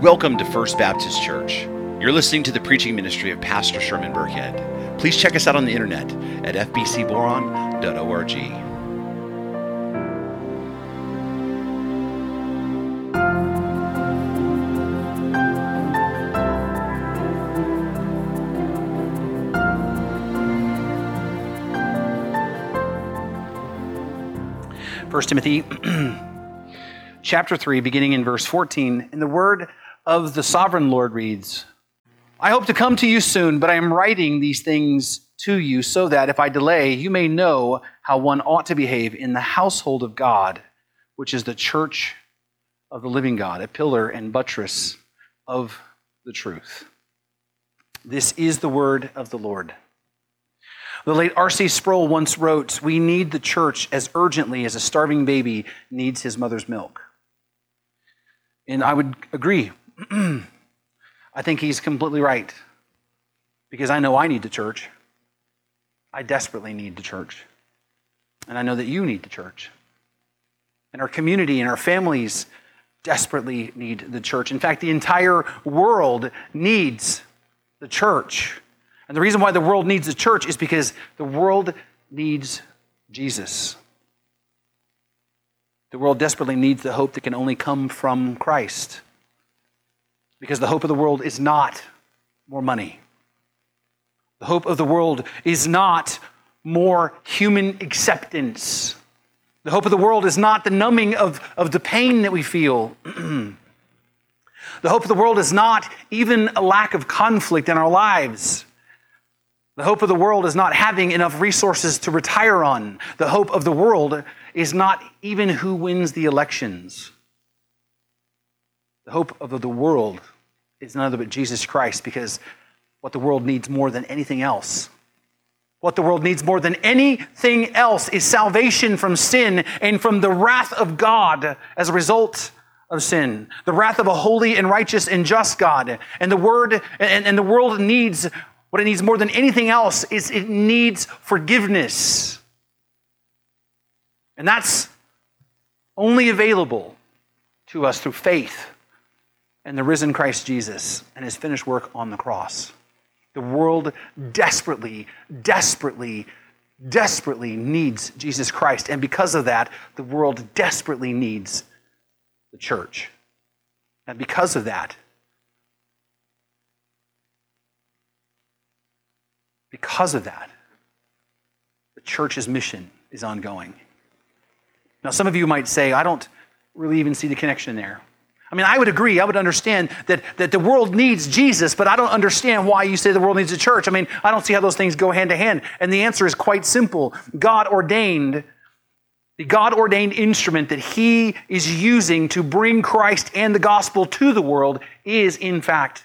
Welcome to First Baptist Church. You're listening to the preaching ministry of Pastor Sherman Burkhead. Please check us out on the internet at fbcboron.org. First Timothy chapter 3 beginning in verse 14 and the word of the sovereign Lord reads I hope to come to you soon but I am writing these things to you so that if I delay you may know how one ought to behave in the household of God which is the church of the living God a pillar and buttress of the truth This is the word of the Lord the late R.C. Sproul once wrote, We need the church as urgently as a starving baby needs his mother's milk. And I would agree. I think he's completely right. Because I know I need the church. I desperately need the church. And I know that you need the church. And our community and our families desperately need the church. In fact, the entire world needs the church. And the reason why the world needs the church is because the world needs Jesus. The world desperately needs the hope that can only come from Christ. Because the hope of the world is not more money. The hope of the world is not more human acceptance. The hope of the world is not the numbing of, of the pain that we feel. the hope of the world is not even a lack of conflict in our lives. The hope of the world is not having enough resources to retire on. The hope of the world is not even who wins the elections. The hope of the world is none other but Jesus Christ because what the world needs more than anything else, what the world needs more than anything else is salvation from sin and from the wrath of God as a result of sin, the wrath of a holy and righteous and just God. And the word and, and the world needs what it needs more than anything else is it needs forgiveness. And that's only available to us through faith in the risen Christ Jesus and his finished work on the cross. The world desperately, desperately, desperately needs Jesus Christ. And because of that, the world desperately needs the church. And because of that, because of that, the church's mission is ongoing. Now, some of you might say, I don't really even see the connection there. I mean, I would agree, I would understand that, that the world needs Jesus, but I don't understand why you say the world needs a church. I mean, I don't see how those things go hand to hand. And the answer is quite simple God ordained, the God ordained instrument that He is using to bring Christ and the gospel to the world is, in fact,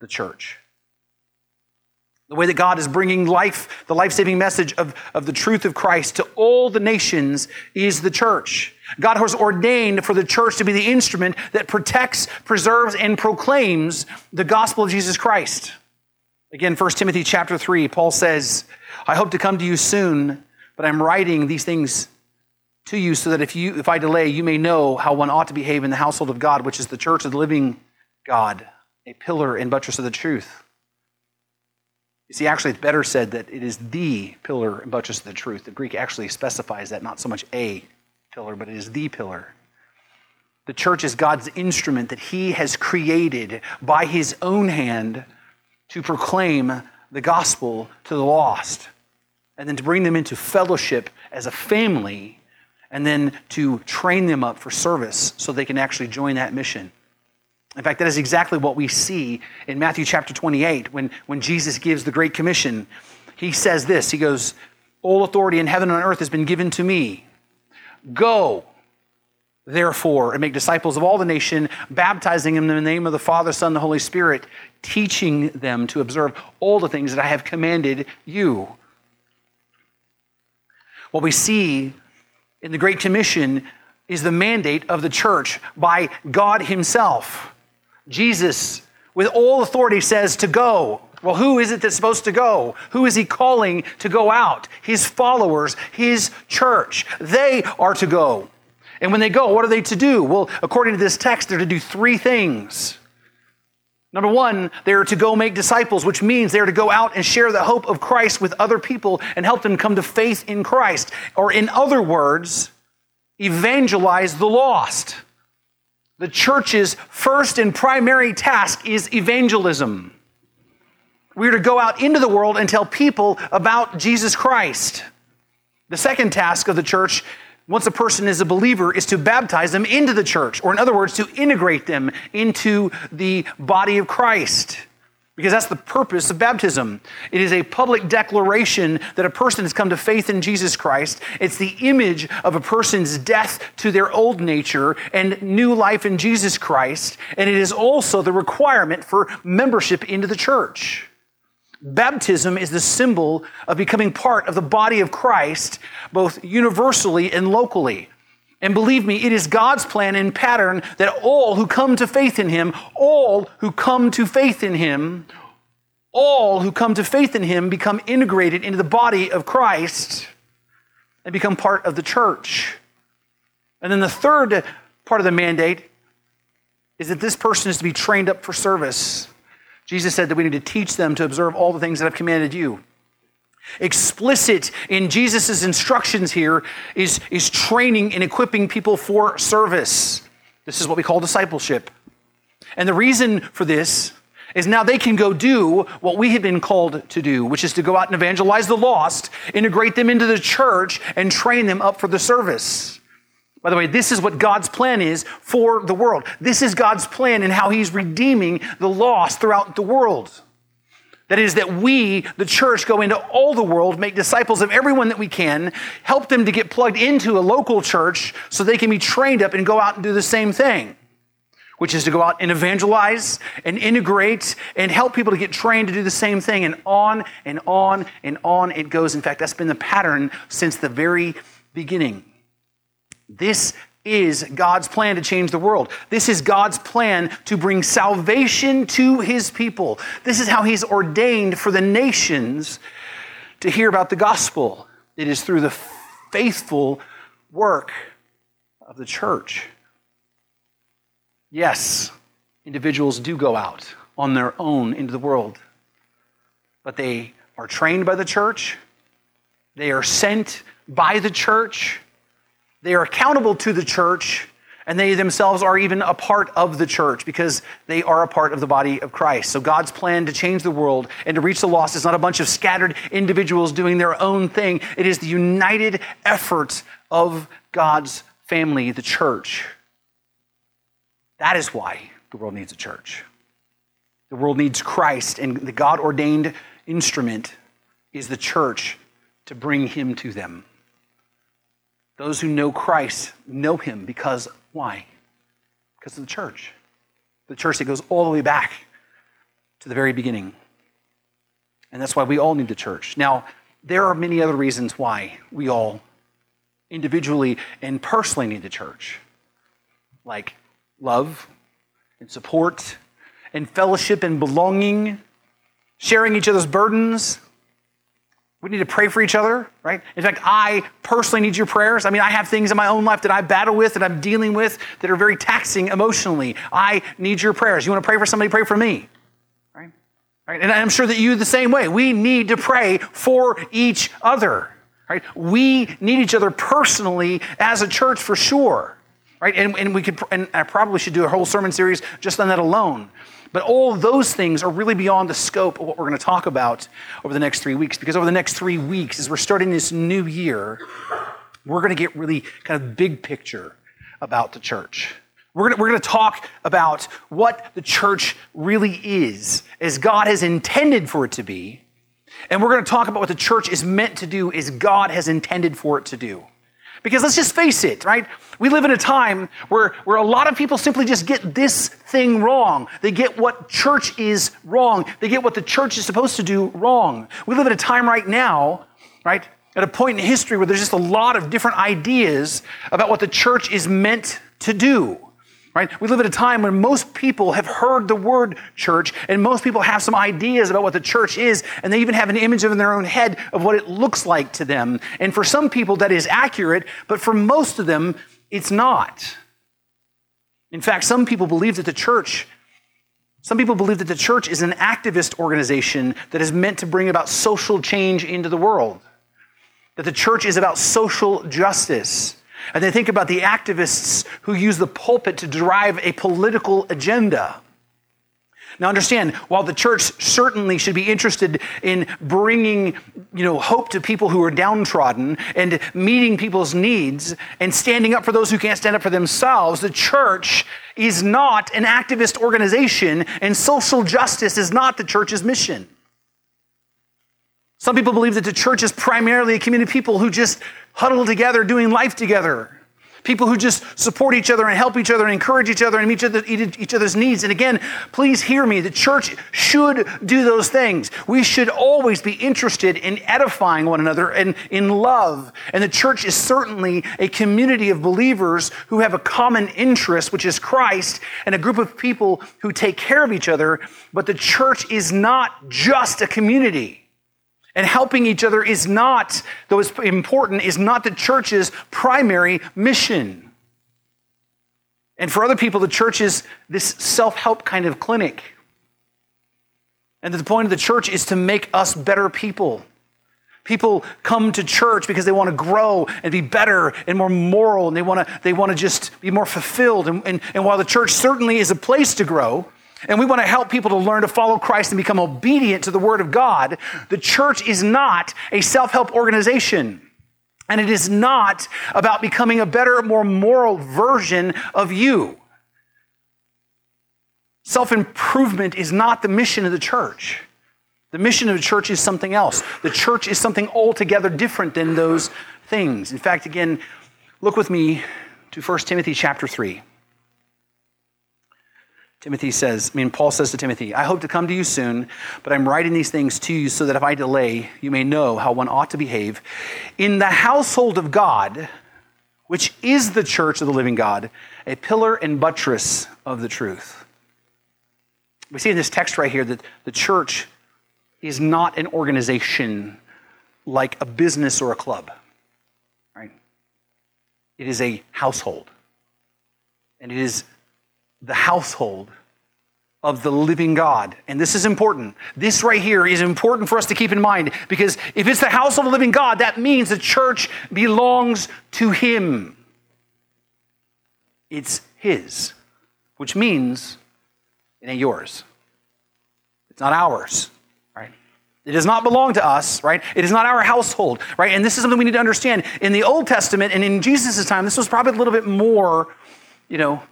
the church. The way that God is bringing life, the life saving message of, of the truth of Christ to all the nations is the church. God has ordained for the church to be the instrument that protects, preserves, and proclaims the gospel of Jesus Christ. Again, 1 Timothy chapter 3, Paul says, I hope to come to you soon, but I'm writing these things to you so that if, you, if I delay, you may know how one ought to behave in the household of God, which is the church of the living God, a pillar and buttress of the truth. You see, actually, it's better said that it is the pillar and buttress of the truth. The Greek actually specifies that, not so much a pillar, but it is the pillar. The church is God's instrument that He has created by His own hand to proclaim the gospel to the lost, and then to bring them into fellowship as a family, and then to train them up for service so they can actually join that mission. In fact, that is exactly what we see in Matthew chapter 28 when, when Jesus gives the Great Commission. He says this He goes, All authority in heaven and on earth has been given to me. Go, therefore, and make disciples of all the nation, baptizing them in the name of the Father, Son, and the Holy Spirit, teaching them to observe all the things that I have commanded you. What we see in the Great Commission is the mandate of the church by God Himself. Jesus, with all authority, says to go. Well, who is it that's supposed to go? Who is he calling to go out? His followers, his church. They are to go. And when they go, what are they to do? Well, according to this text, they're to do three things. Number one, they're to go make disciples, which means they're to go out and share the hope of Christ with other people and help them come to faith in Christ. Or, in other words, evangelize the lost. The church's first and primary task is evangelism. We're to go out into the world and tell people about Jesus Christ. The second task of the church, once a person is a believer, is to baptize them into the church, or in other words, to integrate them into the body of Christ because that's the purpose of baptism. It is a public declaration that a person has come to faith in Jesus Christ. It's the image of a person's death to their old nature and new life in Jesus Christ. And it is also the requirement for membership into the church. Baptism is the symbol of becoming part of the body of Christ, both universally and locally. And believe me, it is God's plan and pattern that all who come to faith in Him, all who come to faith in Him, all who come to faith in Him become integrated into the body of Christ and become part of the church. And then the third part of the mandate is that this person is to be trained up for service. Jesus said that we need to teach them to observe all the things that I've commanded you. Explicit in Jesus' instructions here is, is training and equipping people for service. This is what we call discipleship. And the reason for this is now they can go do what we have been called to do, which is to go out and evangelize the lost, integrate them into the church, and train them up for the service. By the way, this is what God's plan is for the world. This is God's plan in how He's redeeming the lost throughout the world. That is, that we, the church, go into all the world, make disciples of everyone that we can, help them to get plugged into a local church so they can be trained up and go out and do the same thing, which is to go out and evangelize and integrate and help people to get trained to do the same thing. And on and on and on it goes. In fact, that's been the pattern since the very beginning. This is God's plan to change the world. This is God's plan to bring salvation to his people. This is how he's ordained for the nations to hear about the gospel. It is through the faithful work of the church. Yes, individuals do go out on their own into the world, but they are trained by the church, they are sent by the church they are accountable to the church, and they themselves are even a part of the church because they are a part of the body of Christ. So God's plan to change the world and to reach the lost is not a bunch of scattered individuals doing their own thing. It is the united effort of God's family, the church. That is why the world needs a church. The world needs Christ, and the God ordained instrument is the church to bring him to them. Those who know Christ know him because why? Because of the church. The church that goes all the way back to the very beginning. And that's why we all need the church. Now, there are many other reasons why we all individually and personally need the church, like love and support and fellowship and belonging, sharing each other's burdens, we need to pray for each other, right? In fact, I personally need your prayers. I mean, I have things in my own life that I battle with, that I'm dealing with, that are very taxing emotionally. I need your prayers. You want to pray for somebody, pray for me. Right? right? And I'm sure that you the same way. We need to pray for each other. Right? We need each other personally as a church for sure. Right? And, and we could and I probably should do a whole sermon series just on that alone. But all those things are really beyond the scope of what we're going to talk about over the next three weeks. Because over the next three weeks, as we're starting this new year, we're going to get really kind of big picture about the church. We're going, we're going to talk about what the church really is, as God has intended for it to be. And we're going to talk about what the church is meant to do, as God has intended for it to do. Because let's just face it, right? We live in a time where, where a lot of people simply just get this thing wrong. They get what church is wrong. They get what the church is supposed to do wrong. We live in a time right now, right? At a point in history where there's just a lot of different ideas about what the church is meant to do. Right? We live at a time when most people have heard the word church, and most people have some ideas about what the church is, and they even have an image in their own head of what it looks like to them. And for some people, that is accurate, but for most of them, it's not. In fact, some people believe that the church Some people believe that the church is an activist organization that is meant to bring about social change into the world, that the church is about social justice. And they think about the activists who use the pulpit to drive a political agenda. Now understand, while the church certainly should be interested in bringing, you know, hope to people who are downtrodden and meeting people's needs and standing up for those who can't stand up for themselves, the church is not an activist organization and social justice is not the church's mission. Some people believe that the church is primarily a community of people who just huddle together doing life together. People who just support each other and help each other and encourage each other and meet each other's needs. And again, please hear me. The church should do those things. We should always be interested in edifying one another and in love. And the church is certainly a community of believers who have a common interest, which is Christ, and a group of people who take care of each other. But the church is not just a community. And helping each other is not, though it's important, is not the church's primary mission. And for other people, the church is this self help kind of clinic. And the point of the church is to make us better people. People come to church because they want to grow and be better and more moral, and they want to, they want to just be more fulfilled. And, and, and while the church certainly is a place to grow, and we want to help people to learn to follow Christ and become obedient to the Word of God. The church is not a self help organization. And it is not about becoming a better, more moral version of you. Self improvement is not the mission of the church. The mission of the church is something else. The church is something altogether different than those things. In fact, again, look with me to 1 Timothy chapter 3. Timothy says, I mean, Paul says to Timothy, I hope to come to you soon, but I'm writing these things to you so that if I delay, you may know how one ought to behave in the household of God, which is the church of the living God, a pillar and buttress of the truth. We see in this text right here that the church is not an organization like a business or a club, right? It is a household. And it is the household of the living God. And this is important. This right here is important for us to keep in mind because if it's the house of the living God, that means the church belongs to Him. It's His, which means it ain't yours. It's not ours, right? It does not belong to us, right? It is not our household, right? And this is something we need to understand. In the Old Testament and in Jesus' time, this was probably a little bit more, you know,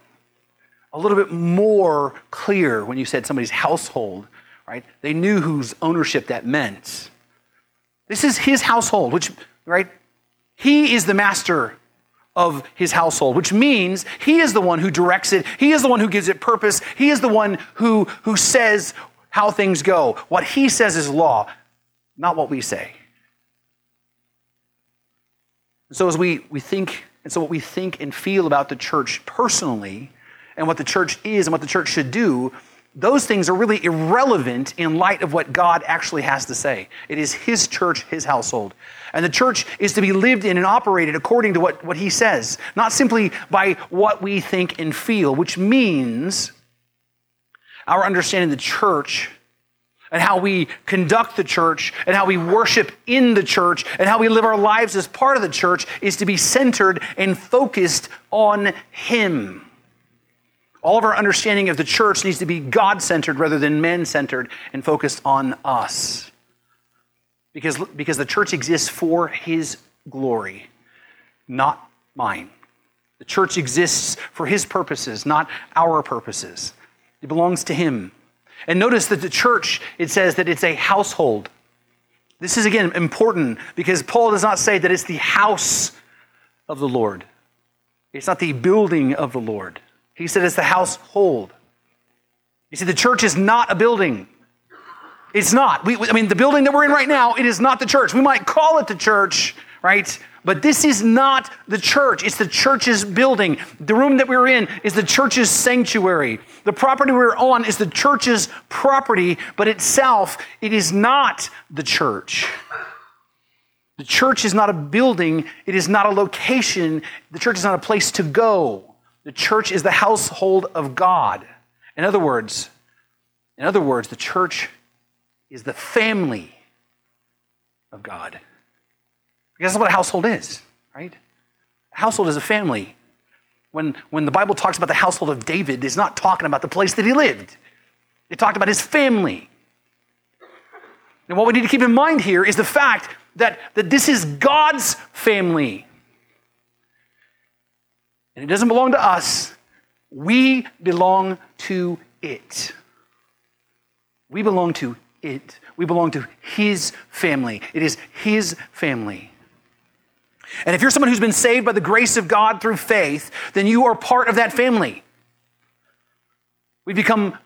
a little bit more clear when you said somebody's household, right? They knew whose ownership that meant. This is his household, which, right? He is the master of his household, which means he is the one who directs it. He is the one who gives it purpose. He is the one who, who says how things go. What he says is law, not what we say. So as we, we think, and so what we think and feel about the church personally and what the church is and what the church should do, those things are really irrelevant in light of what God actually has to say. It is His church, His household. And the church is to be lived in and operated according to what, what He says, not simply by what we think and feel, which means our understanding of the church and how we conduct the church and how we worship in the church and how we live our lives as part of the church is to be centered and focused on Him. All of our understanding of the church needs to be God centered rather than man centered and focused on us. Because, because the church exists for His glory, not mine. The church exists for His purposes, not our purposes. It belongs to Him. And notice that the church, it says that it's a household. This is again important because Paul does not say that it's the house of the Lord, it's not the building of the Lord. He said it's the household. You see, the church is not a building. It's not. We, I mean, the building that we're in right now, it is not the church. We might call it the church, right? But this is not the church. It's the church's building. The room that we're in is the church's sanctuary. The property we're on is the church's property, but itself, it is not the church. The church is not a building, it is not a location. The church is not a place to go. The church is the household of God. In other words, In other words, the church is the family of God. Because that's what a household is, right? A household is a family. When, when the Bible talks about the household of David, it's not talking about the place that he lived. It talked about his family. And what we need to keep in mind here is the fact that, that this is God's family. And it doesn't belong to us, we belong to it. We belong to it. We belong to His family. It is His family. And if you're someone who's been saved by the grace of God through faith, then you are part of that family. We become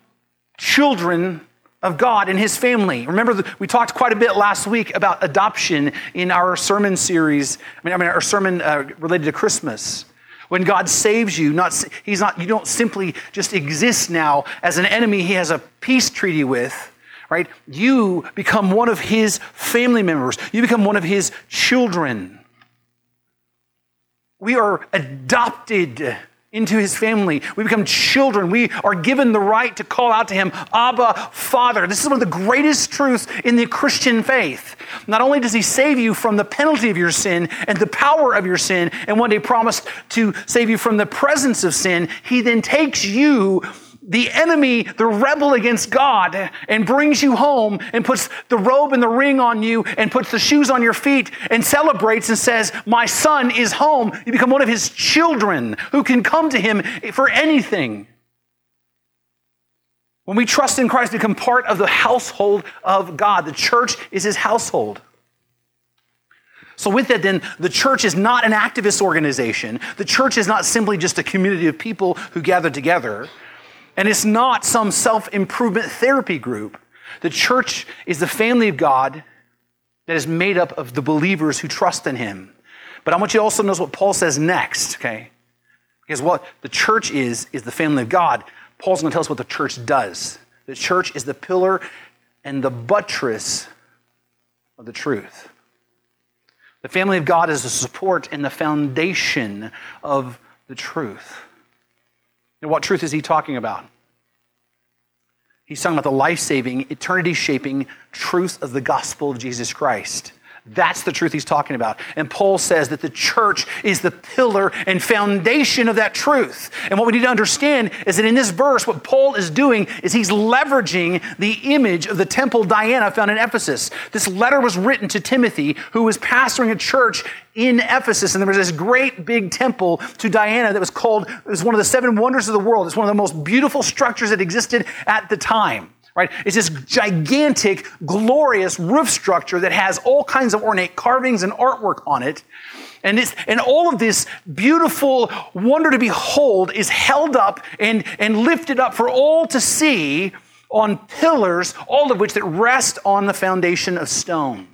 children of God and His family. Remember, we talked quite a bit last week about adoption in our sermon series. I mean, I mean our sermon uh, related to Christmas. When God saves you, not He's not. You don't simply just exist now as an enemy. He has a peace treaty with. Right? You become one of His family members. You become one of His children. We are adopted into his family. We become children. We are given the right to call out to him, Abba, Father. This is one of the greatest truths in the Christian faith. Not only does he save you from the penalty of your sin and the power of your sin, and one day promised to save you from the presence of sin, he then takes you the enemy, the rebel against God, and brings you home and puts the robe and the ring on you and puts the shoes on your feet and celebrates and says, My son is home. You become one of his children who can come to him for anything. When we trust in Christ, we become part of the household of God. The church is his household. So, with that, then, the church is not an activist organization. The church is not simply just a community of people who gather together. And it's not some self improvement therapy group. The church is the family of God that is made up of the believers who trust in Him. But I want you to also notice what Paul says next, okay? Because what the church is, is the family of God. Paul's going to tell us what the church does. The church is the pillar and the buttress of the truth. The family of God is the support and the foundation of the truth. And what truth is he talking about? He's talking about the life saving, eternity shaping truth of the gospel of Jesus Christ. That's the truth he's talking about. And Paul says that the church is the pillar and foundation of that truth. And what we need to understand is that in this verse, what Paul is doing is he's leveraging the image of the temple Diana found in Ephesus. This letter was written to Timothy, who was pastoring a church in Ephesus. And there was this great big temple to Diana that was called, it was one of the seven wonders of the world. It's one of the most beautiful structures that existed at the time right? It's this gigantic, glorious roof structure that has all kinds of ornate carvings and artwork on it. And, it's, and all of this beautiful wonder to behold is held up and, and lifted up for all to see on pillars, all of which that rest on the foundation of stone.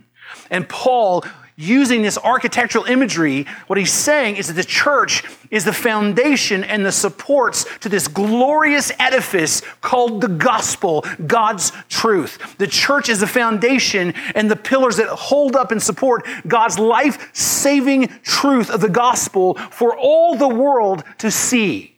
And Paul using this architectural imagery, what he's saying is that the church is the foundation and the supports to this glorious edifice called the gospel, God's truth. The church is the foundation and the pillars that hold up and support God's life saving truth of the gospel for all the world to see.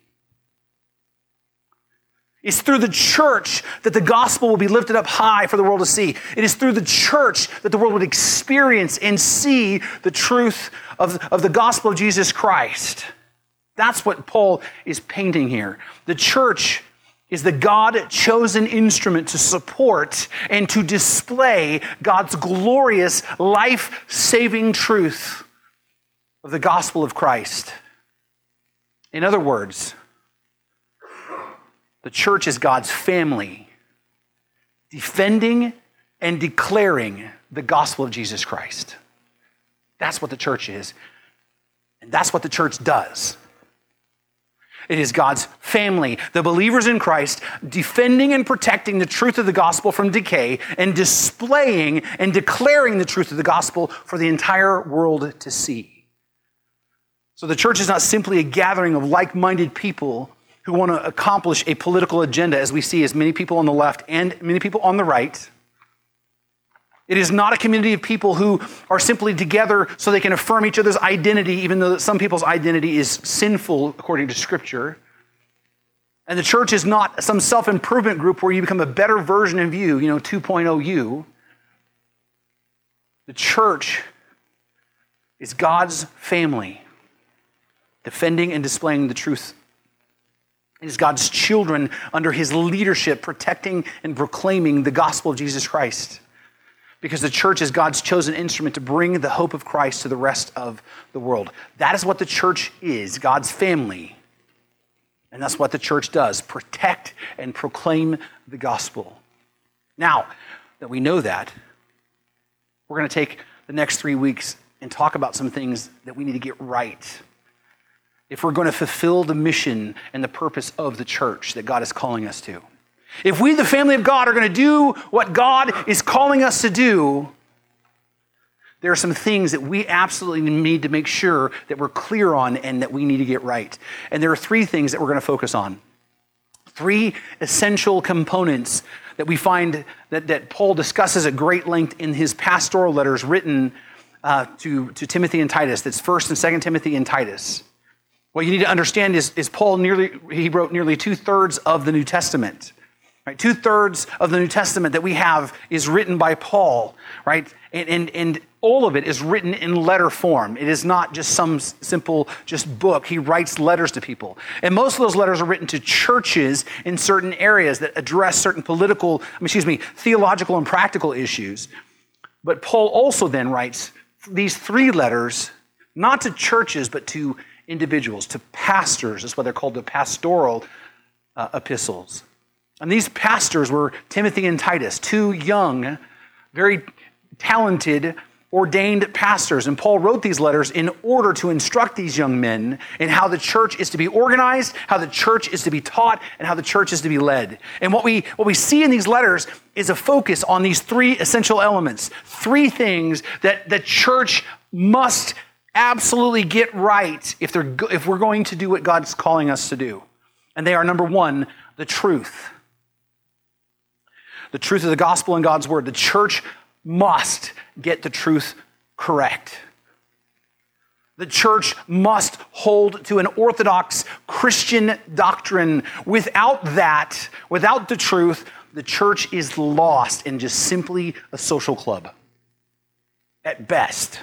It's through the church that the gospel will be lifted up high for the world to see. It is through the church that the world would experience and see the truth of, of the gospel of Jesus Christ. That's what Paul is painting here. The church is the God chosen instrument to support and to display God's glorious, life saving truth of the gospel of Christ. In other words, the church is God's family, defending and declaring the gospel of Jesus Christ. That's what the church is. And that's what the church does. It is God's family, the believers in Christ, defending and protecting the truth of the gospel from decay and displaying and declaring the truth of the gospel for the entire world to see. So the church is not simply a gathering of like minded people who want to accomplish a political agenda, as we see as many people on the left and many people on the right. It is not a community of people who are simply together so they can affirm each other's identity, even though some people's identity is sinful according to Scripture. And the church is not some self improvement group where you become a better version of you, you know, 2.0 you. The church is God's family, defending and displaying the truth. Is God's children under his leadership, protecting and proclaiming the gospel of Jesus Christ. Because the church is God's chosen instrument to bring the hope of Christ to the rest of the world. That is what the church is God's family. And that's what the church does protect and proclaim the gospel. Now that we know that, we're going to take the next three weeks and talk about some things that we need to get right if we're going to fulfill the mission and the purpose of the church that God is calling us to. If we, the family of God, are going to do what God is calling us to do, there are some things that we absolutely need to make sure that we're clear on and that we need to get right. And there are three things that we're going to focus on. Three essential components that we find that, that Paul discusses at great length in his pastoral letters written uh, to, to Timothy and Titus. That's 1st and 2nd Timothy and Titus. What you need to understand is, is Paul nearly, he wrote nearly two thirds of the New Testament. Right? Two thirds of the New Testament that we have is written by Paul, right? And, and, and all of it is written in letter form. It is not just some simple just book. He writes letters to people. And most of those letters are written to churches in certain areas that address certain political, excuse me, theological and practical issues. But Paul also then writes these three letters, not to churches, but to individuals, to pastors. That's why they're called the pastoral uh, epistles. And these pastors were Timothy and Titus, two young, very talented, ordained pastors. And Paul wrote these letters in order to instruct these young men in how the church is to be organized, how the church is to be taught, and how the church is to be led. And what we, what we see in these letters is a focus on these three essential elements, three things that the church must absolutely get right if, they're, if we're going to do what God's calling us to do. And they are number one, the truth the truth of the gospel and God's word. The church must get the truth correct. The church must hold to an orthodox Christian doctrine. Without that, without the truth, the church is lost and just simply a social club at best,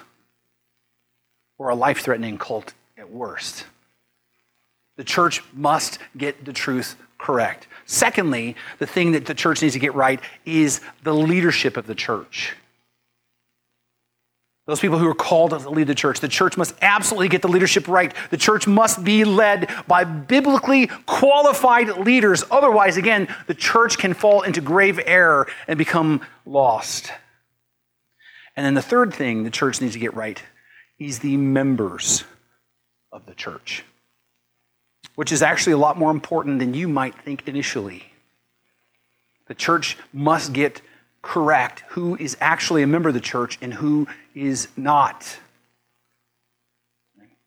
or a life threatening cult at worst. The church must get the truth correct. Secondly, the thing that the church needs to get right is the leadership of the church. Those people who are called to lead the church. The church must absolutely get the leadership right. The church must be led by biblically qualified leaders. Otherwise, again, the church can fall into grave error and become lost. And then the third thing the church needs to get right is the members of the church which is actually a lot more important than you might think initially. The church must get correct who is actually a member of the church and who is not.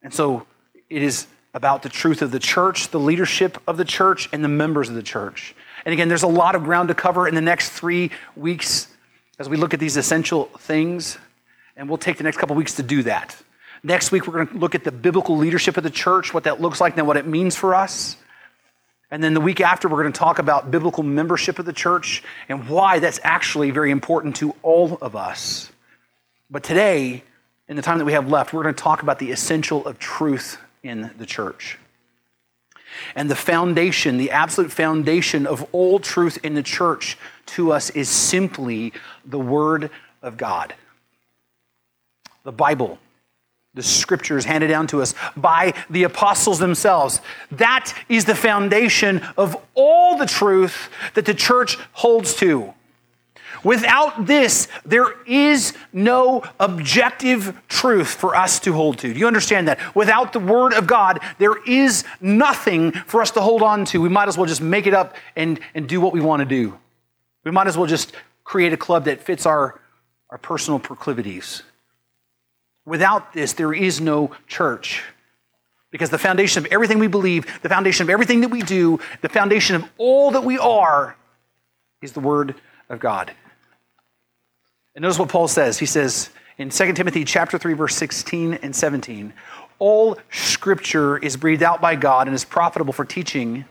And so it is about the truth of the church, the leadership of the church, and the members of the church. And again, there's a lot of ground to cover in the next three weeks as we look at these essential things. And we'll take the next couple weeks to do that. Next week, we're going to look at the biblical leadership of the church, what that looks like, and what it means for us. And then the week after, we're going to talk about biblical membership of the church and why that's actually very important to all of us. But today, in the time that we have left, we're going to talk about the essential of truth in the church. And the foundation, the absolute foundation of all truth in the church to us is simply the Word of God. The Bible the scriptures handed down to us by the apostles themselves. That is the foundation of all the truth that the church holds to. Without this, there is no objective truth for us to hold to. Do you understand that? Without the Word of God, there is nothing for us to hold on to. We might as well just make it up and, and do what we want to do. We might as well just create a club that fits our, our personal proclivities. Without this, there is no church. Because the foundation of everything we believe, the foundation of everything that we do, the foundation of all that we are is the Word of God. And notice what Paul says. He says in 2 Timothy chapter 3, verse 16 and 17, all scripture is breathed out by God and is profitable for teaching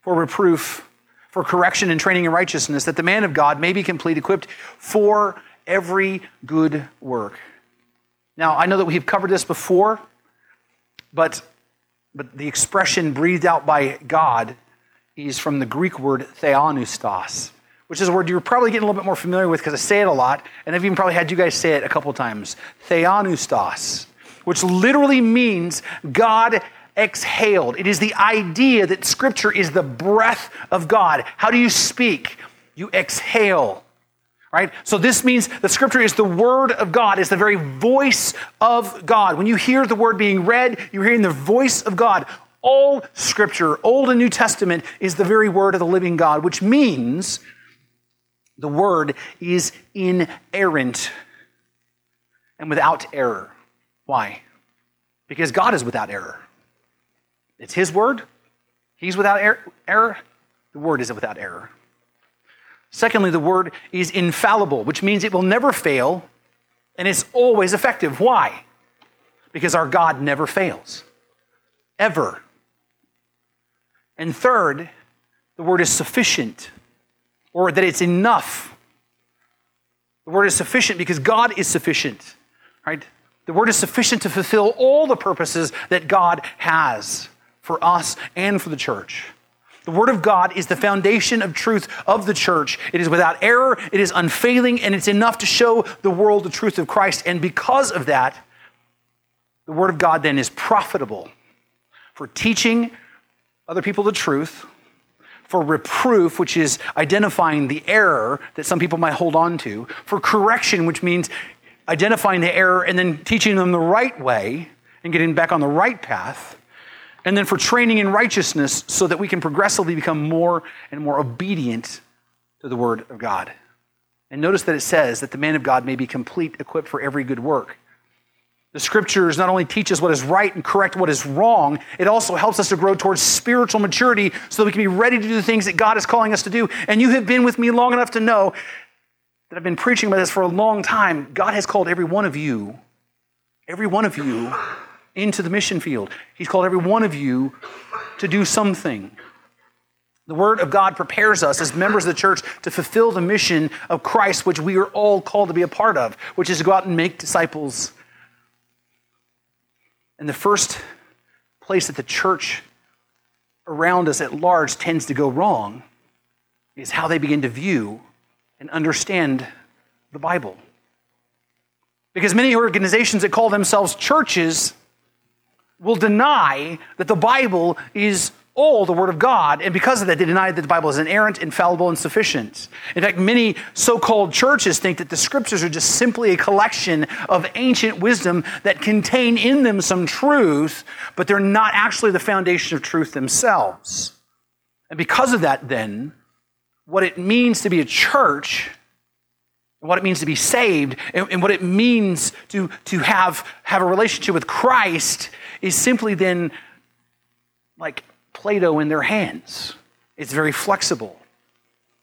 for reproof, for correction and training in righteousness, that the man of God may be complete, equipped for every good work. Now, I know that we've covered this before, but, but the expression breathed out by God is from the Greek word theopneustos, which is a word you're probably getting a little bit more familiar with because I say it a lot, and I've even probably had you guys say it a couple times. Theopneustos, which literally means God exhaled. It is the idea that Scripture is the breath of God. How do you speak? You exhale right? So this means the scripture is the word of God, is the very voice of God. When you hear the word being read, you're hearing the voice of God. All scripture, Old and New Testament, is the very word of the living God, which means the word is inerrant and without error. Why? Because God is without error. It's His word. He's without er-, error. The word is without error. Secondly, the word is infallible, which means it will never fail and it's always effective. Why? Because our God never fails, ever. And third, the word is sufficient, or that it's enough. The word is sufficient because God is sufficient, right? The word is sufficient to fulfill all the purposes that God has for us and for the church. The Word of God is the foundation of truth of the church. It is without error, it is unfailing, and it's enough to show the world the truth of Christ. And because of that, the Word of God then is profitable for teaching other people the truth, for reproof, which is identifying the error that some people might hold on to, for correction, which means identifying the error and then teaching them the right way and getting back on the right path and then for training in righteousness so that we can progressively become more and more obedient to the Word of God. And notice that it says that the man of God may be complete, equipped for every good work. The scriptures not only teach us what is right and correct what is wrong, it also helps us to grow towards spiritual maturity so that we can be ready to do the things that God is calling us to do. And you have been with me long enough to know that I've been preaching about this for a long time. God has called every one of you, every one of you, into the mission field. He's called every one of you to do something. The Word of God prepares us as members of the church to fulfill the mission of Christ, which we are all called to be a part of, which is to go out and make disciples. And the first place that the church around us at large tends to go wrong is how they begin to view and understand the Bible. Because many organizations that call themselves churches will deny that the Bible is all the Word of God, and because of that, they deny that the Bible is inerrant, infallible, and sufficient. In fact, many so called churches think that the Scriptures are just simply a collection of ancient wisdom that contain in them some truth, but they're not actually the foundation of truth themselves. And because of that, then, what it means to be a church what it means to be saved and, and, what it means to, to have, have a relationship with Christ is simply then like Play Doh in their hands. It's very flexible.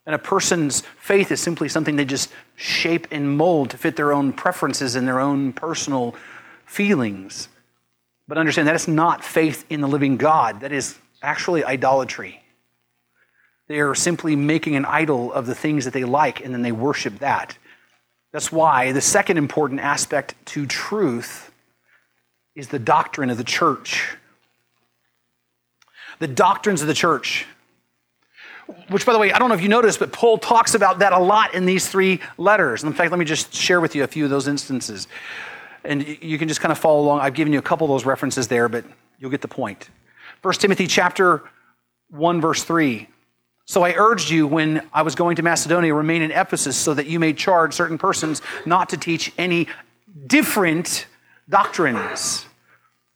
And a person's faith is simply something they just shape and mold to fit their own preferences and their own personal feelings. But understand that is not faith in the living God, that is actually idolatry. They are simply making an idol of the things that they like and then they worship that. That's why the second important aspect to truth is the doctrine of the church. The doctrines of the church. Which, by the way, I don't know if you noticed, but Paul talks about that a lot in these three letters. In fact, let me just share with you a few of those instances. And you can just kind of follow along. I've given you a couple of those references there, but you'll get the point. 1 Timothy chapter 1, verse 3. So I urged you when I was going to Macedonia, remain in Ephesus so that you may charge certain persons not to teach any different doctrines.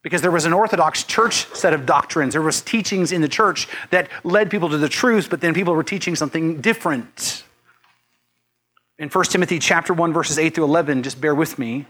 Because there was an orthodox church set of doctrines. There was teachings in the church that led people to the truth but then people were teaching something different. In 1 timothy chapter 1 verses 8 through 11 just bear with me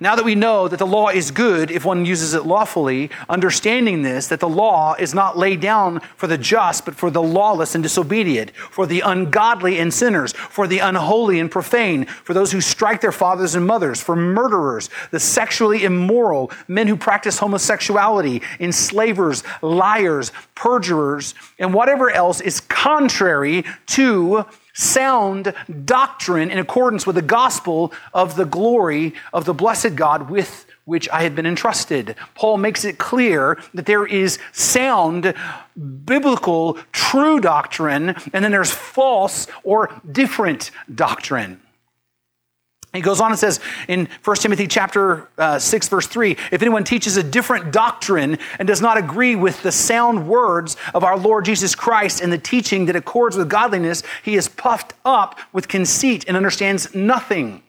Now that we know that the law is good if one uses it lawfully, understanding this, that the law is not laid down for the just, but for the lawless and disobedient, for the ungodly and sinners, for the unholy and profane, for those who strike their fathers and mothers, for murderers, the sexually immoral, men who practice homosexuality, enslavers, liars, perjurers, and whatever else is contrary to sound doctrine in accordance with the gospel of the glory of the blessed God with which I had been entrusted. Paul makes it clear that there is sound, biblical, true doctrine, and then there's false or different doctrine. He goes on and says in 1 Timothy chapter uh, 6 verse 3, if anyone teaches a different doctrine and does not agree with the sound words of our Lord Jesus Christ and the teaching that accords with godliness, he is puffed up with conceit and understands nothing.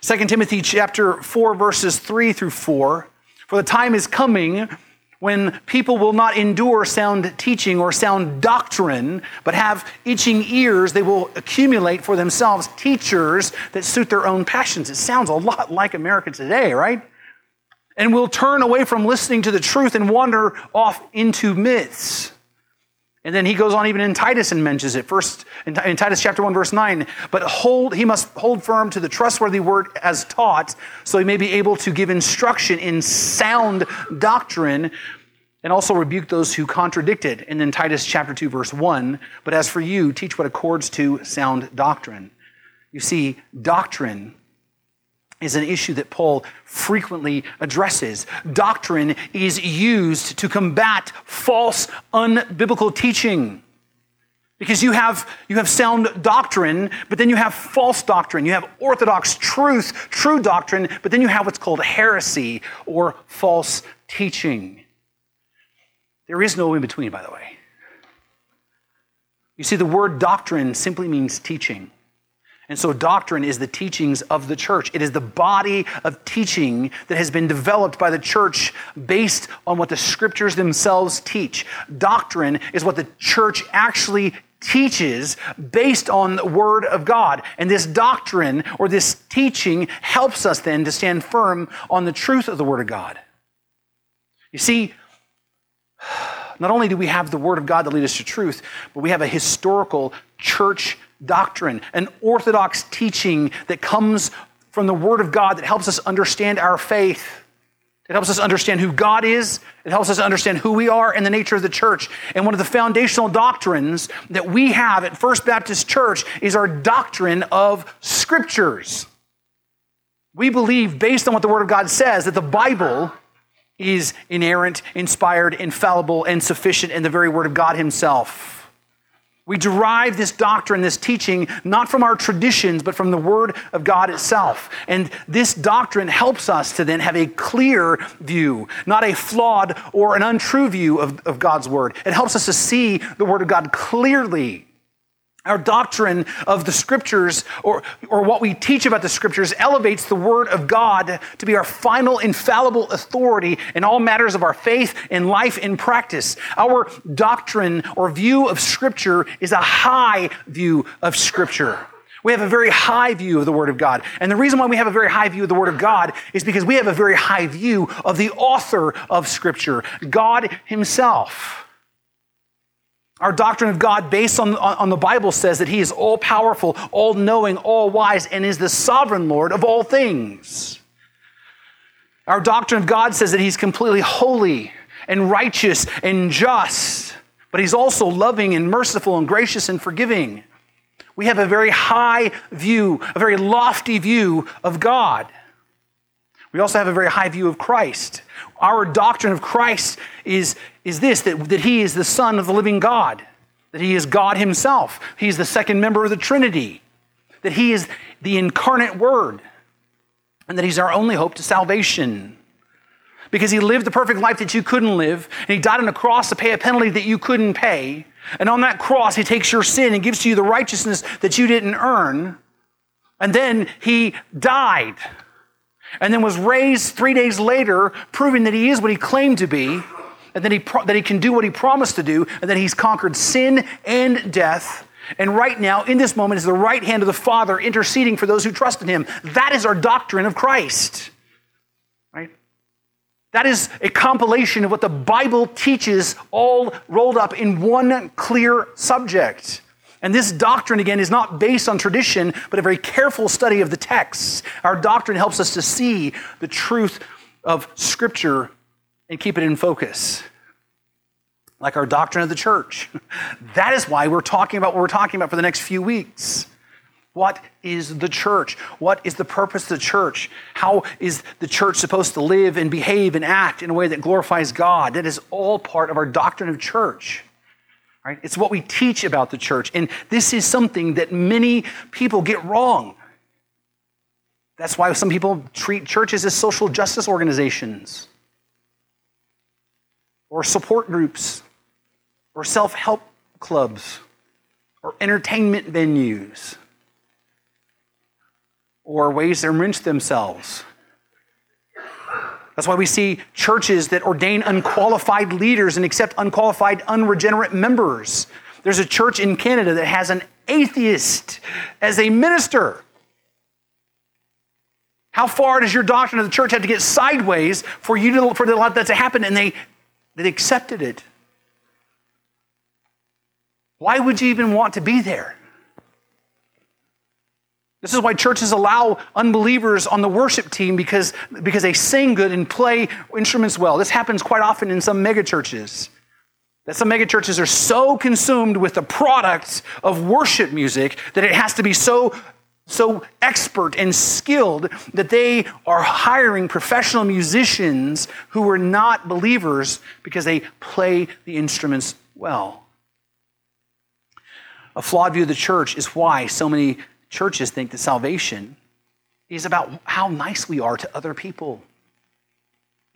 2 Timothy chapter 4 verses 3 through 4, for the time is coming when people will not endure sound teaching or sound doctrine, but have itching ears, they will accumulate for themselves teachers that suit their own passions. It sounds a lot like America today, right? And will turn away from listening to the truth and wander off into myths. And then he goes on even in Titus and mentions it. First, in, Titus chapter 1, verse 9, but hold, he must hold firm to the trustworthy word as taught, so he may be able to give instruction in sound doctrine and also rebuke those who contradict it. And then Titus chapter 2, verse 1, but as for you, teach what accords to sound doctrine. You see, doctrine is an issue that Paul frequently addresses. Doctrine is used to combat false, unbiblical teaching. Because you have, you have sound doctrine, but then you have false doctrine. You have orthodox truth, true doctrine, but then you have what's called heresy or false teaching. There is no in between, by the way. You see, the word doctrine simply means teaching. And so, doctrine is the teachings of the church. It is the body of teaching that has been developed by the church based on what the scriptures themselves teach. Doctrine is what the church actually teaches based on the Word of God. And this doctrine or this teaching helps us then to stand firm on the truth of the Word of God. You see, not only do we have the Word of God that leads us to truth, but we have a historical church doctrine, an orthodox teaching that comes from the Word of God that helps us understand our faith. It helps us understand who God is. It helps us understand who we are and the nature of the church. And one of the foundational doctrines that we have at First Baptist Church is our doctrine of scriptures. We believe, based on what the Word of God says, that the Bible is inerrant, inspired, infallible, and sufficient in the very Word of God Himself. We derive this doctrine, this teaching, not from our traditions, but from the Word of God itself. And this doctrine helps us to then have a clear view, not a flawed or an untrue view of, of God's Word. It helps us to see the Word of God clearly. Our doctrine of the scriptures, or, or what we teach about the scriptures, elevates the word of God to be our final infallible authority in all matters of our faith and life in practice. Our doctrine or view of scripture is a high view of scripture. We have a very high view of the Word of God. And the reason why we have a very high view of the Word of God is because we have a very high view of the author of Scripture, God Himself. Our doctrine of God, based on, on, the Bible, says that He is all powerful, all knowing, all wise, and is the sovereign Lord of all things. Our doctrine of God says that He's completely holy and righteous and just, but He's also loving and merciful and gracious and forgiving. We have a very high view, a very lofty view of God. We also have a very high view of Christ. Our doctrine of Christ is, is this that, that he is the Son of the living God, that he is God himself, he's the second member of the Trinity, that he is the incarnate Word, and that he's our only hope to salvation. Because he lived the perfect life that you couldn't live, and he died on a cross to pay a penalty that you couldn't pay. And on that cross, he takes your sin and gives to you the righteousness that you didn't earn. And then he died and then was raised three days later, proving that he is what he claimed to be, and that he, that he can do what he promised to do, and that he's conquered sin and death, And right now, in this moment, is the right hand of the Father interceding for those who trust in him. That is our doctrine of Christ. Right? That is a compilation of what the Bible teaches, all rolled up in one clear subject. And this doctrine, again, is not based on tradition, but a very careful study of the texts. Our doctrine helps us to see the truth of Scripture and keep it in focus. Like our doctrine of the church. That is why we're talking about what we're talking about for the next few weeks. What is the church? What is the purpose of the church? How is the church supposed to live and behave and act in a way that glorifies God? That is all part of our doctrine of church. Right? It's what we teach about the church. And this is something that many people get wrong. That's why some people treat churches as social justice organizations or support groups or self help clubs or entertainment venues or ways to enrich themselves. That's why we see churches that ordain unqualified leaders and accept unqualified, unregenerate members. There's a church in Canada that has an atheist as a minister. How far does your doctrine of the church have to get sideways for you to for that to happen? And they they accepted it. Why would you even want to be there? This is why churches allow unbelievers on the worship team because, because they sing good and play instruments well. This happens quite often in some megachurches. That some megachurches are so consumed with the product of worship music that it has to be so, so expert and skilled that they are hiring professional musicians who are not believers because they play the instruments well. A flawed view of the church is why so many churches think that salvation is about how nice we are to other people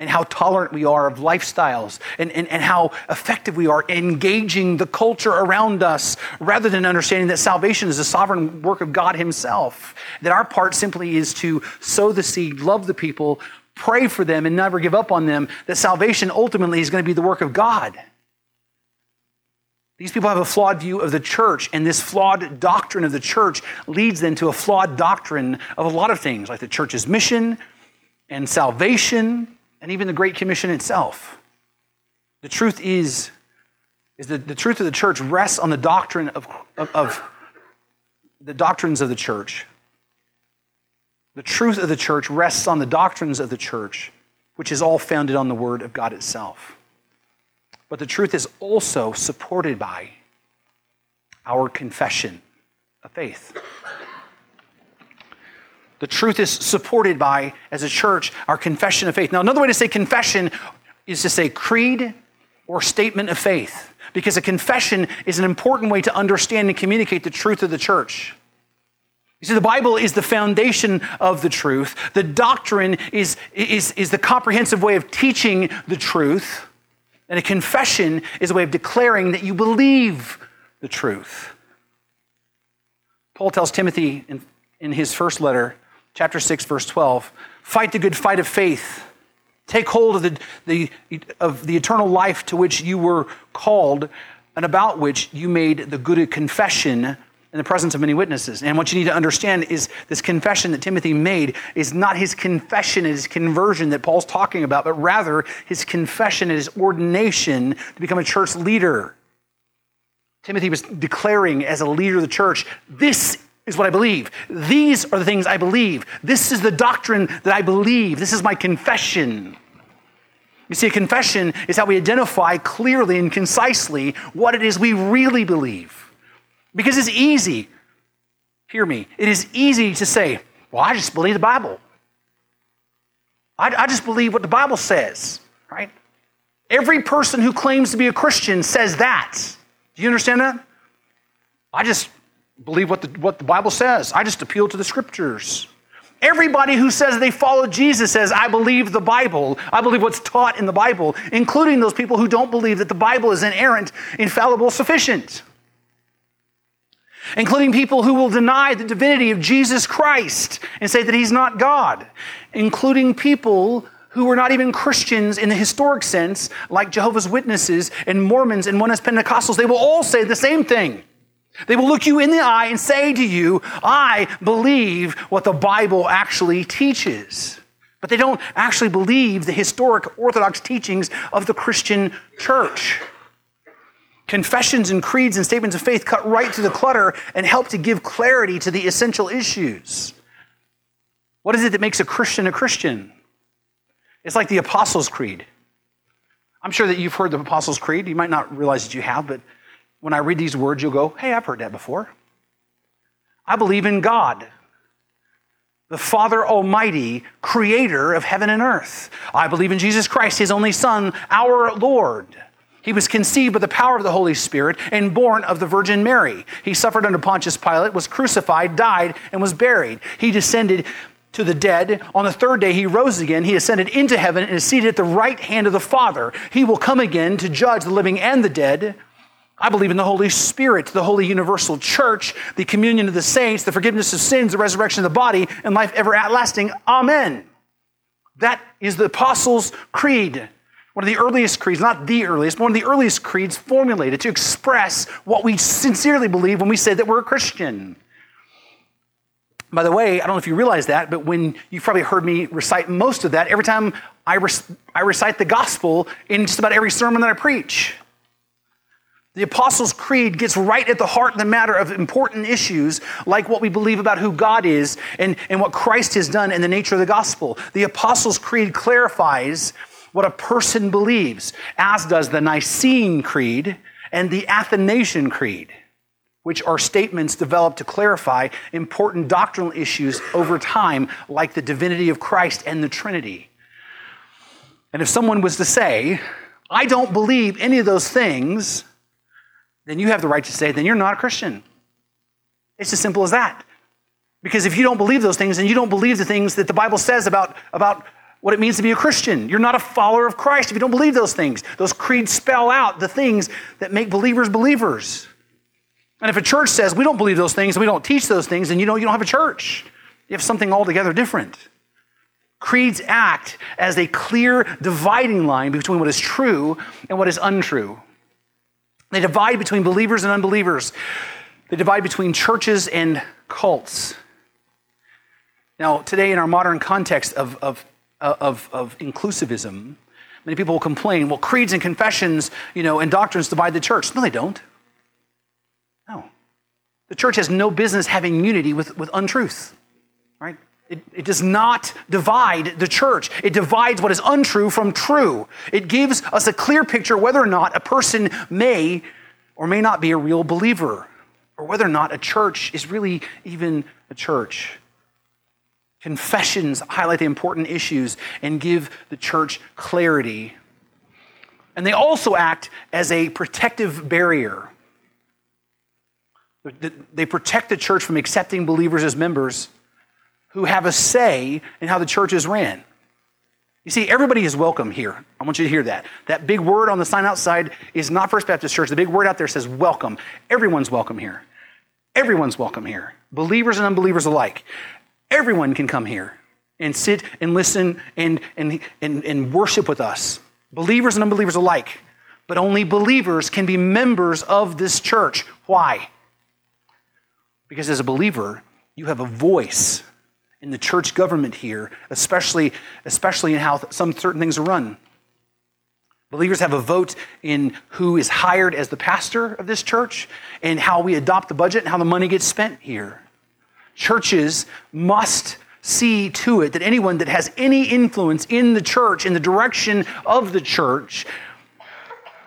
and how tolerant we are of lifestyles and, and, and how effective we are engaging the culture around us rather than understanding that salvation is a sovereign work of God Himself. That our part simply is to sow the seed, love the people, pray for them, and never give up on them. That salvation ultimately is going to be the work of God. These people have a flawed view of the church, and this flawed doctrine of the church leads them to a flawed doctrine of a lot of things, like the church's mission and salvation, and even the Great Commission itself. The truth is, is that the truth of the church rests on the doctrine of, of, of the doctrines of the church. The truth of the church rests on the doctrines of the church, which is all founded on the Word of God itself. But the truth is also supported by our confession of faith. The truth is supported by, as a church, our confession of faith. Now, another way to say confession is to say creed or statement of faith, because a confession is an important way to understand and communicate the truth of the church. You see, the Bible is the foundation of the truth. The doctrine is, is, is the comprehensive way of teaching the truth. And a confession is a way of declaring that you believe the truth. Paul tells Timothy in, in his first letter, chapter 6, verse 12, fight the good fight of faith. Take hold of the, the, of the eternal life to which you were called and about which you made the good confession in the presence of many witnesses. And what you need to understand is this confession that Timothy made is not his confession, his conversion that Paul's talking about, but rather his confession, and his ordination to become a church leader. Timothy was declaring as a leader of the church, this is what I believe. These are the things I believe. This is the doctrine that I believe. This is my confession. You see, a confession is how we identify clearly and concisely what it is we really believe. Because it's easy, hear me, it is easy to say, well, I just believe the Bible. I, I just believe what the Bible says, right? Every person who claims to be a Christian says that. Do you understand that? I just believe what the, what the Bible says. I just appeal to the scriptures. Everybody who says they follow Jesus says, I believe the Bible. I believe what's taught in the Bible, including those people who don't believe that the Bible is inerrant, infallible, sufficient including people who will deny the divinity of Jesus Christ and say that he's not God, including people who are not even Christians in the historic sense, like Jehovah's Witnesses and Mormons and Oneness Pentecostals. They will all say the same thing. They will look you in the eye and say to you, I believe what the Bible actually teaches. But they don't actually believe the historic Orthodox teachings of the Christian church. Confessions and creeds and statements of faith cut right through the clutter and help to give clarity to the essential issues. What is it that makes a Christian a Christian? It's like the Apostles' Creed. I'm sure that you've heard the Apostles' Creed. You might not realize that you have, but when I read these words, you'll go, hey, I've heard that before. I believe in God, the Father Almighty, creator of heaven and earth. I believe in Jesus Christ, his only Son, our Lord. He was conceived by the power of the Holy Spirit and born of the Virgin Mary. He suffered under Pontius Pilate, was crucified, died, and was buried. He descended to the dead. On the third day, he rose again. He ascended into heaven and is seated at the right hand of the Father. He will come again to judge the living and the dead. I believe in the Holy Spirit, the holy universal church, the communion of the saints, the forgiveness of sins, the resurrection of the body, and life everlasting. Amen. That is the Apostles' Creed. One of the earliest creeds, not the earliest, but one of the earliest creeds formulated to express what we sincerely believe when we say that we're a Christian. By the way, I don't know if you realize that, but when you've probably heard me recite most of that, every time I, I recite the gospel in just about every sermon that I preach. The Apostles' Creed gets right at the heart of the matter of important issues like what we believe about who God is and, and what Christ has done and the nature of the gospel. The Apostles' Creed clarifies what a person believes, as does the Nicene Creed and the Athanasian Creed which are statements developed to clarify important doctrinal issues over time, like the divinity of Christ and the Trinity. And if someone was to say, I don't believe any of those things, then you have the right to say, then you're not a Christian. It's as simple as that. Because if you don't believe those things, then you don't believe the things that the Bible says about, about what it means to be a Christian. You're not a follower of Christ if you don't believe those things. Those creeds spell out the things that make believers believers. And if a church says we don't believe those things and we don't teach those things, then you know you don't have a church. You have something altogether different. Creeds act as a clear dividing line between what is true and what is untrue. They divide between believers and unbelievers. They divide between churches and cults. Now, today, in our modern context of, of, Uh, of, of inclusivism, many people will complain, well, creeds and confessions, you know, and doctrines divide the church. No, they don't. No. The church has no business having unity with, with untruth, right? It, it, does not divide the church. It divides what is untrue from true. It gives us a clear picture whether or not a person may or may not be a real believer, or whether or not a church is really even a church. Confessions highlight the important issues and give the church clarity. And they also act as a protective barrier. They protect the church from accepting believers as members who have a say in how the church is ran. You see, everybody is welcome here. I want you to hear that. That big word on the sign outside is not First Baptist Church. The big word out there says welcome. Everyone's welcome here. Everyone's welcome here, believers and unbelievers alike. Everyone can come here and sit and listen and, and, and, and worship with us, believers and unbelievers alike. But only believers can be members of this church. Why? Because as a believer, you have a voice in the church government here, especially, especially in how some certain things are run. Believers have a vote in who is hired as the pastor of this church and how we adopt the budget and how the money gets spent here. Churches must see to it that anyone that has any influence in the church, in the direction of the church,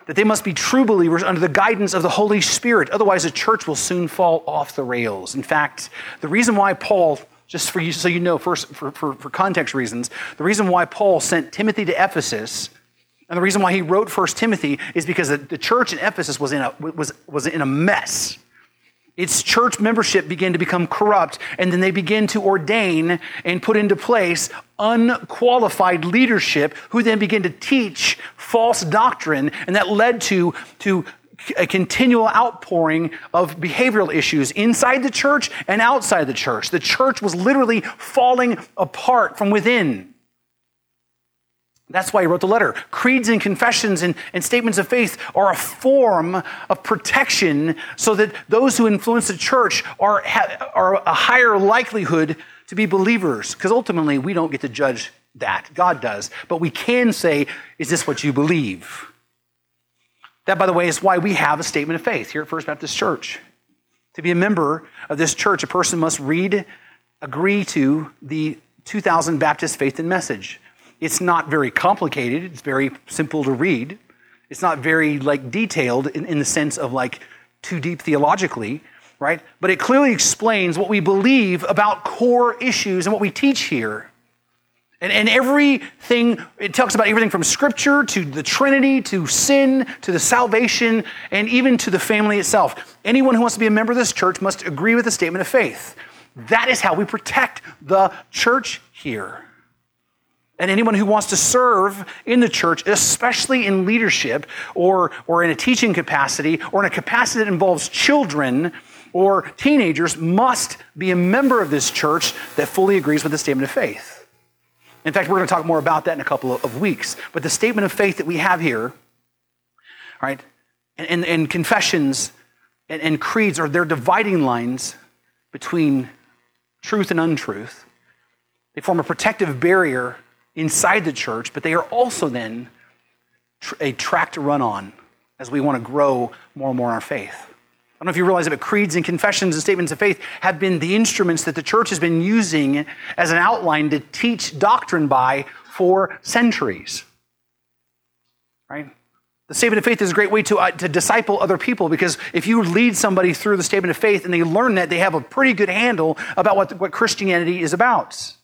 that they must be true believers under the guidance of the Holy Spirit. Otherwise, the church will soon fall off the rails. In fact, the reason why Paul, just for you so you know, first for, for, for context reasons, the reason why Paul sent Timothy to Ephesus and the reason why he wrote First Timothy is because the church in Ephesus was in a, was, was in a mess. Its church membership began to become corrupt, and then they began to ordain and put into place unqualified leadership who then began to teach false doctrine, and that led to, to a continual outpouring of behavioral issues inside the church and outside the church. The church was literally falling apart from within. That's why he wrote the letter. Creeds and confessions and, and, statements of faith are a form of protection so that those who influence the church are, are a higher likelihood to be believers. Because ultimately, we don't get to judge that. God does. But we can say, is this what you believe? That, by the way, is why we have a statement of faith here at First Baptist Church. To be a member of this church, a person must read, agree to the 2000 Baptist Faith and Message. It's not very complicated. It's very simple to read. It's not very like detailed in, in the sense of like too deep theologically, right? But it clearly explains what we believe about core issues and what we teach here. And, and everything, it talks about everything from scripture to the Trinity to sin to the salvation and even to the family itself. Anyone who wants to be a member of this church must agree with the statement of faith. That is how we protect the church here. And anyone who wants to serve in the church, especially in leadership or, or in a teaching capacity or in a capacity that involves children or teenagers, must be a member of this church that fully agrees with the statement of faith. In fact, we're going to talk more about that in a couple of weeks. But the statement of faith that we have here, right, and, and, confessions and, and creeds are their dividing lines between truth and untruth. They form a protective barrier inside the church, but they are also then a track to run on as we want to grow more and more in our faith. I don't know if you realize it, but creeds and confessions and statements of faith have been the instruments that the church has been using as an outline to teach doctrine by for centuries. Right? The statement of faith is a great way to, uh, to disciple other people because if you lead somebody through the statement of faith and they learn that, they have a pretty good handle about what, what Christianity is about.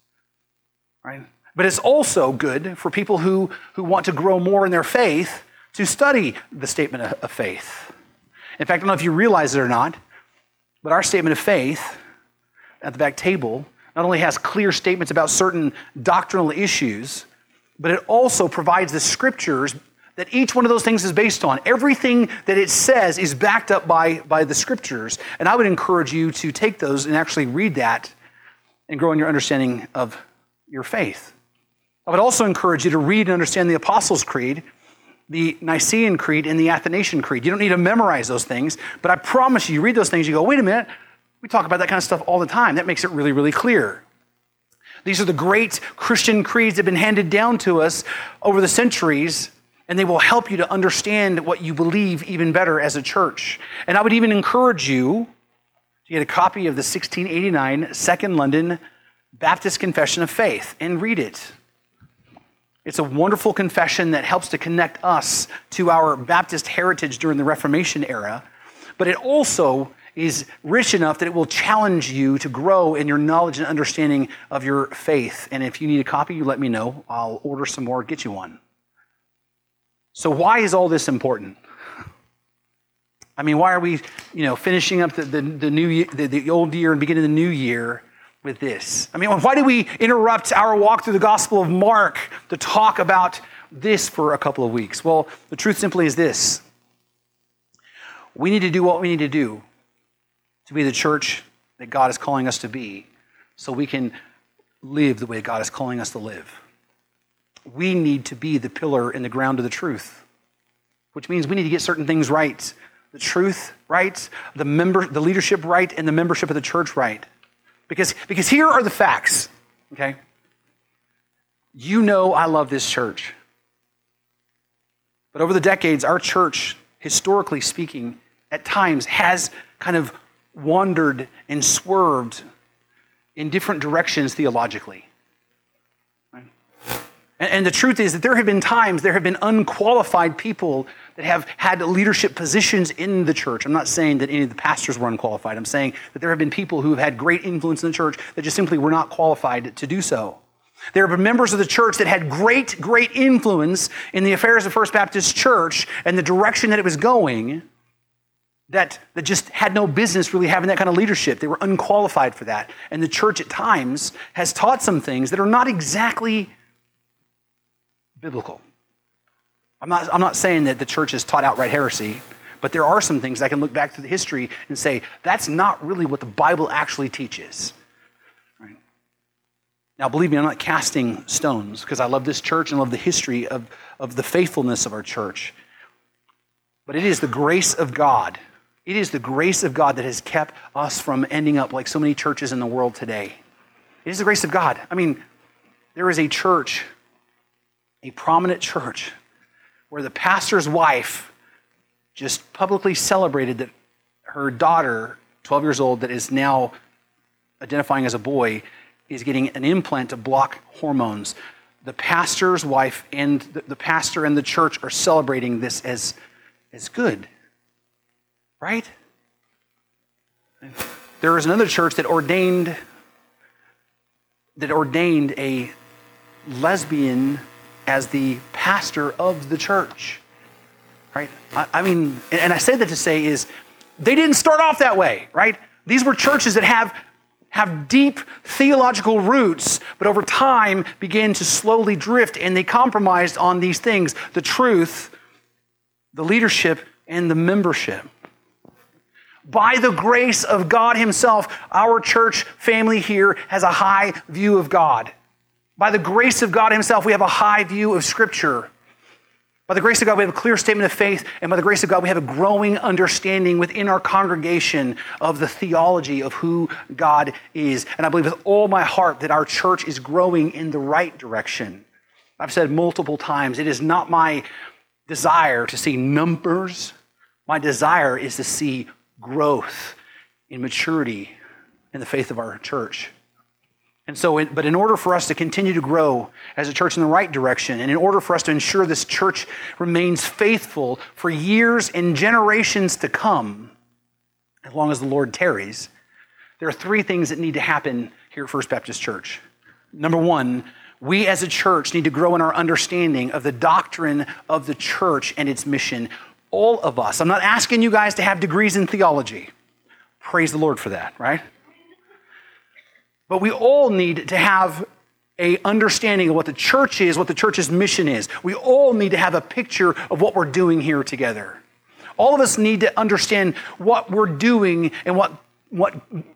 Right? But it's also good for people who, who want to grow more in their faith to study the statement of faith. In fact, I don't know if you realize it or not, but our statement of faith at the back table not only has clear statements about certain doctrinal issues, but it also provides the scriptures that each one of those things is based on. Everything that it says is backed up by, by the scriptures. And I would encourage you to take those and actually read that and grow in your understanding of your faith. I would also encourage you to read and understand the Apostles' Creed, the Nicene Creed, and the Athanasian Creed. You don't need to memorize those things, but I promise you, you read those things, you go, wait a minute, we talk about that kind of stuff all the time. That makes it really, really clear. These are the great Christian creeds that have been handed down to us over the centuries, and they will help you to understand what you believe even better as a church. And I would even encourage you to get a copy of the 1689 Second London Baptist Confession of Faith and read it. It's a wonderful confession that helps to connect us to our Baptist heritage during the Reformation era, but it also is rich enough that it will challenge you to grow in your knowledge and understanding of your faith. And if you need a copy, you let me know. I'll order some more, get you one. So, why is all this important? I mean, why are we, you know, finishing up the, the, the new year, the, the old year and beginning the new year with this? I mean, why do we interrupt our walk through the Gospel of Mark to talk about this for a couple of weeks? Well, the truth simply is this we need to do what we need to do to be the church that God is calling us to be so we can live the way God is calling us to live. We need to be the pillar in the ground of the truth, which means we need to get certain things right. The truth right, the member, the leadership right, and the membership of the church right. Because, because here are the facts, okay? You know I love this church. But over the decades, our church, historically speaking, at times has kind of wandered and swerved in different directions theologically. And, the truth is that there have been times, there have been unqualified people that have had leadership positions in the church. I'm not saying that any of the pastors were unqualified. I'm saying that there have been people who have had great influence in the church that just simply were not qualified to do so. There have been members of the church that had great, great influence in the affairs of First Baptist Church and the direction that it was going that, that just had no business really having that kind of leadership. They were unqualified for that. And the church at times has taught some things that are not exactly biblical. I'm not, I'm not saying that the church has taught outright heresy, but there are some things I can look back through the history and say, that's not really what the Bible actually teaches. Right? Now, believe me, I'm not casting stones because I love this church and love the history of, of the faithfulness of our church. But it is the grace of God. It is the grace of God that has kept us from ending up like so many churches in the world today. It is the grace of God. I mean, there is a church, a prominent church, where the pastor's wife just publicly celebrated that her daughter, 12 years old, that is now identifying as a boy, is getting an implant to block hormones. The pastor's wife and the, pastor and the church are celebrating this as, as good. Right? There is another church that ordained that ordained a lesbian as the pastor of the church. Right? I, I mean, and I say that to say is they didn't start off that way, right? These were churches that have have deep theological roots, but over time began to slowly drift and they compromised on these things the truth, the leadership, and the membership. By the grace of God Himself, our church family here has a high view of God. By the grace of God Himself, we have a high view of Scripture. By the grace of God, we have a clear statement of faith, and by the grace of God, we have a growing understanding within our congregation of the theology of who God is. And I believe with all my heart that our church is growing in the right direction. I've said multiple times, it is not my desire to see numbers. My desire is to see growth in maturity in the faith of our church. And so, but in order for us to continue to grow as a church in the right direction, and in order for us to ensure this church remains faithful for years and generations to come, as long as the Lord tarries, there are three things that need to happen here at First Baptist Church. Number one, we as a church need to grow in our understanding of the doctrine of the church and its mission. All of us. I'm not asking you guys to have degrees in theology. Praise the Lord for that, right? But we all need to have a understanding of what the church is, what the church's mission is. We all need to have a picture of what we're doing here together. All of us need to understand what we're doing and what, what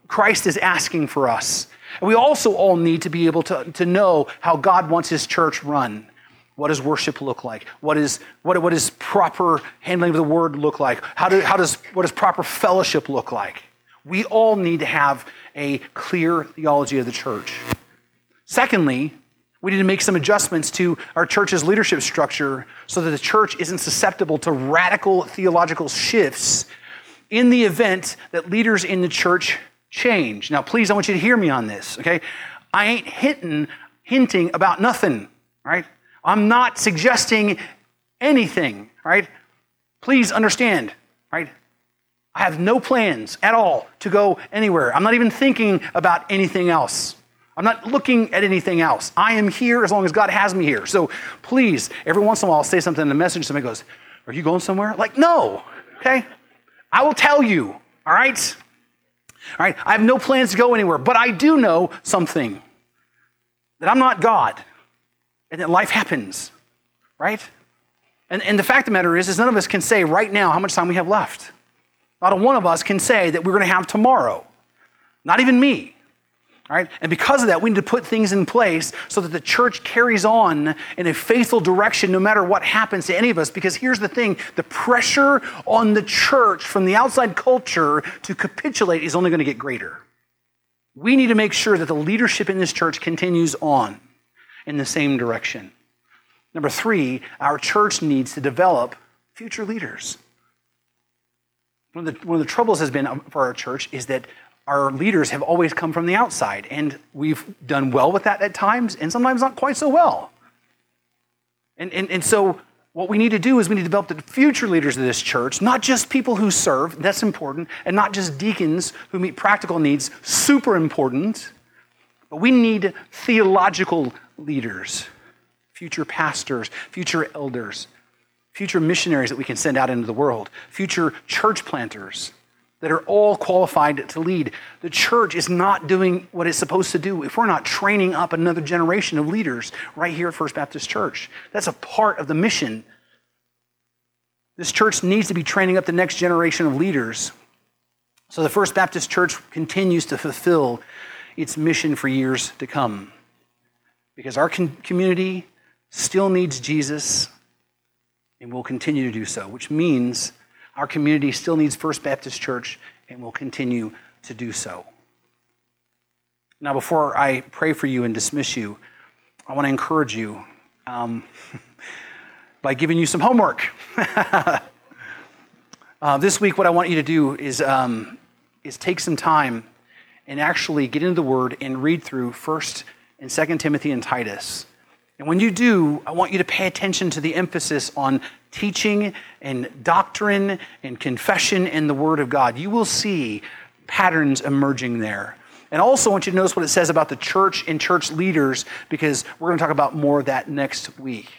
Christ is asking for us. And we also all need to be able to, to know how God wants his church run. What does worship look like? What is what, what is proper handling of the word look like? How, do, how does what does proper fellowship look like? We all need to have a clear theology of the church. Secondly, we need to make some adjustments to our church's leadership structure so that the church isn't susceptible to radical theological shifts in the event that leaders in the church change. Now, please, I want you to hear me on this, okay? I ain't hinting, hinting about nothing, right? I'm not suggesting anything, right? Please understand, right? I have no plans at all to go anywhere. I'm not even thinking about anything else. I'm not looking at anything else. I am here as long as God has me here. So please, every once in a while, I'll say something in the message. Somebody goes, Are you going somewhere? Like, no. Okay. I will tell you. All right. All right. I have no plans to go anywhere, but I do know something that I'm not God and that life happens. Right. And, and the fact of the matter is, is none of us can say right now how much time we have left. Not a one of us can say that we're going to have tomorrow. Not even me. All right? And because of that, we need to put things in place so that the church carries on in a faithful direction no matter what happens to any of us. Because here's the thing the pressure on the church from the outside culture to capitulate is only going to get greater. We need to make sure that the leadership in this church continues on in the same direction. Number three, our church needs to develop future leaders. One of, the, one of the troubles has been um, for our church is that our leaders have always come from the outside, and we've done well with that at times, and sometimes not quite so well. And, and, and so, what we need to do is we need to develop the future leaders of this church, not just people who serve, that's important, and not just deacons who meet practical needs, super important, but we need theological leaders, future pastors, future elders future missionaries that we can send out into the world, future church planters that are all qualified to lead. The church is not doing what it's supposed to do if we're not training up another generation of leaders right here at First Baptist Church. That's a part of the mission. This church needs to be training up the next generation of leaders so the First Baptist Church continues to fulfill its mission for years to come. because our community still needs Jesus and will continue to do so, which means our community still needs First Baptist Church and will continue to do so. Now, before I pray for you and dismiss you, I want to encourage you um, by giving you some homework. uh, this week, what I want you to do is, um, is take some time and actually get into the Word and read through 1st and 2nd Timothy and Titus. And when you do, I want you to pay attention to the emphasis on teaching and doctrine and confession and the Word of God. You will see patterns emerging there. And also, I want you to notice what it says about the church and church leaders, because we're going to talk about more of that next week.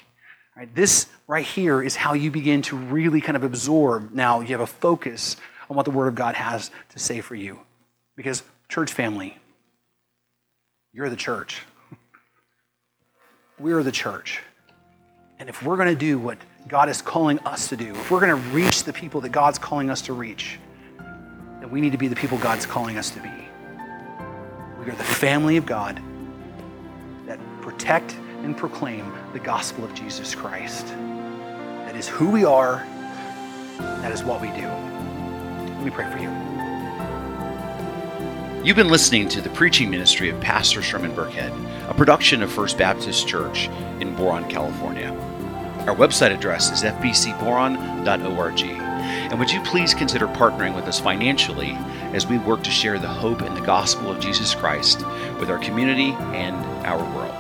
Right, this right here is how you begin to really kind of absorb. Now, you have a focus on what the Word of God has to say for you. Because, church family, you're the church. We're the church. And if we're going to do what God is calling us to do, if we're going to reach the people that God's calling us to reach, then we need to be the people God's calling us to be. We are the family of God that protect and proclaim the gospel of Jesus Christ. That is who we are, that is what we do. Let me pray for you. You've been listening to the preaching ministry of Pastor Sherman Burkhead, production of First Baptist Church in Boron, California. Our website address is fbcboron.org. And would you please consider partnering with us financially as we work to share the hope and the gospel of Jesus Christ with our community and our world?